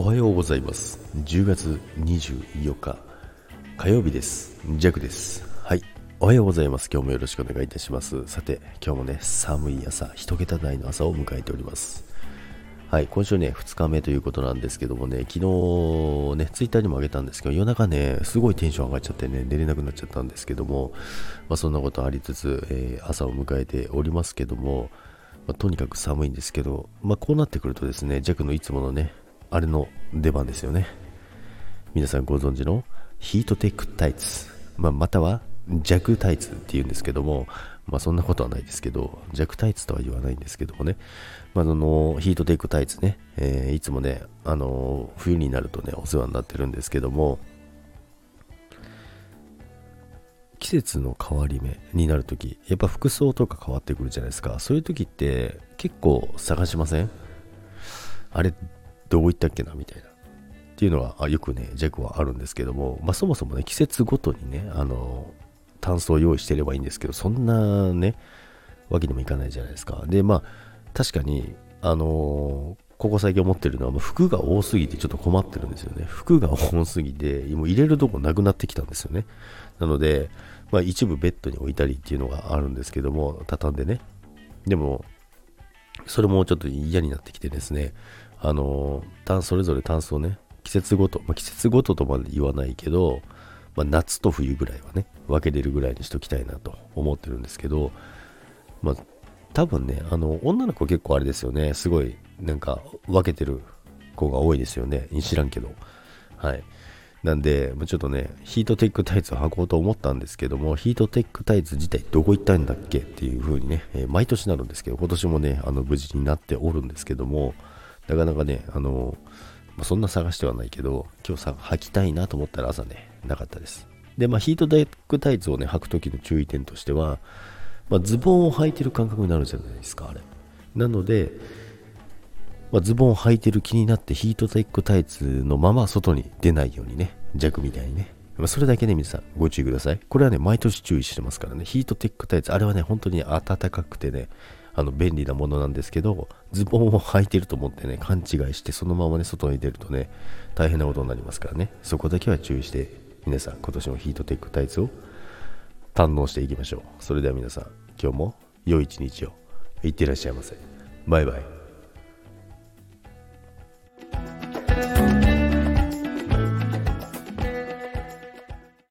おはようございます。10月24日火曜日です。ジャクです。はい。おはようございます。今日もよろしくお願いいたします。さて今日もね寒い朝一桁台の朝を迎えております。はい。今週ね2日目ということなんですけどもね昨日ねツイッターにもあげたんですけど夜中ねすごいテンション上がっちゃってね寝れなくなっちゃったんですけどもまあそんなことありつつ、えー、朝を迎えておりますけどもまあ、とにかく寒いんですけど、まあ、こうなってくるとですね、弱のいつものね、あれの出番ですよね。皆さんご存知のヒートテックタイツ、まあ、または弱タイツっていうんですけども、まあ、そんなことはないですけど、弱タイツとは言わないんですけどもね、まあ、そのヒートテックタイツね、えー、いつもね、あの冬になるとね、お世話になってるんですけども、季節の変わり目になるとき、やっぱ服装とか変わってくるじゃないですか。そういう時って結構探しません？あれどういったっけなみたいな。っていうのはよくね、弱はあるんですけども、まあ、そもそもね、季節ごとにね、あの、タンスを用意してればいいんですけど、そんなね、わけにもいかないじゃないですか。で、まあ、確かに、あのここ最近思ってるのは、服が多すぎてちょっと困ってるんですよね。服が多すぎて、もう入れるとこなくなってきたんですよね。なので、まあ、一部ベッドに置いたりっていうのがあるんですけども、畳んでね。でも、それもちょっと嫌になってきてですね、あの、それぞれタンスをね、季節ごと、まあ、季節ごととまで言わないけど、まあ、夏と冬ぐらいはね、分けれるぐらいにしときたいなと思ってるんですけど、まあ、多分ね、あの、女の子結構あれですよね、すごい、なんか、分けてる子が多いですよね。知らんけど。はい。なんで、ちょっとね、ヒートテックタイツを履こうと思ったんですけども、ヒートテックタイツ自体どこ行ったんだっけっていう風にね、えー、毎年なるんですけど、今年もね、あの、無事になっておるんですけども、なかなかね、あの、まあ、そんな探してはないけど、今日さ、履きたいなと思ったら朝ね、なかったです。で、まあ、ヒートテックタイツをね、履く時の注意点としては、まあ、ズボンを履いてる感覚になるじゃないですか、あれ。なので、まあ、ズボン履いてる気になってヒートテックタイツのまま外に出ないようにね、弱みたいにね。まあ、それだけね、皆さんご注意ください。これはね、毎年注意してますからね、ヒートテックタイツ、あれはね、本当に暖かくてね、あの便利なものなんですけど、ズボンを履いてると思ってね、勘違いして、そのままね、外に出るとね、大変なことになりますからね、そこだけは注意して、皆さん、今年もヒートテックタイツを堪能していきましょう。それでは皆さん、今日も良い一日を。いってらっしゃいませ。バイバイ。Thank you.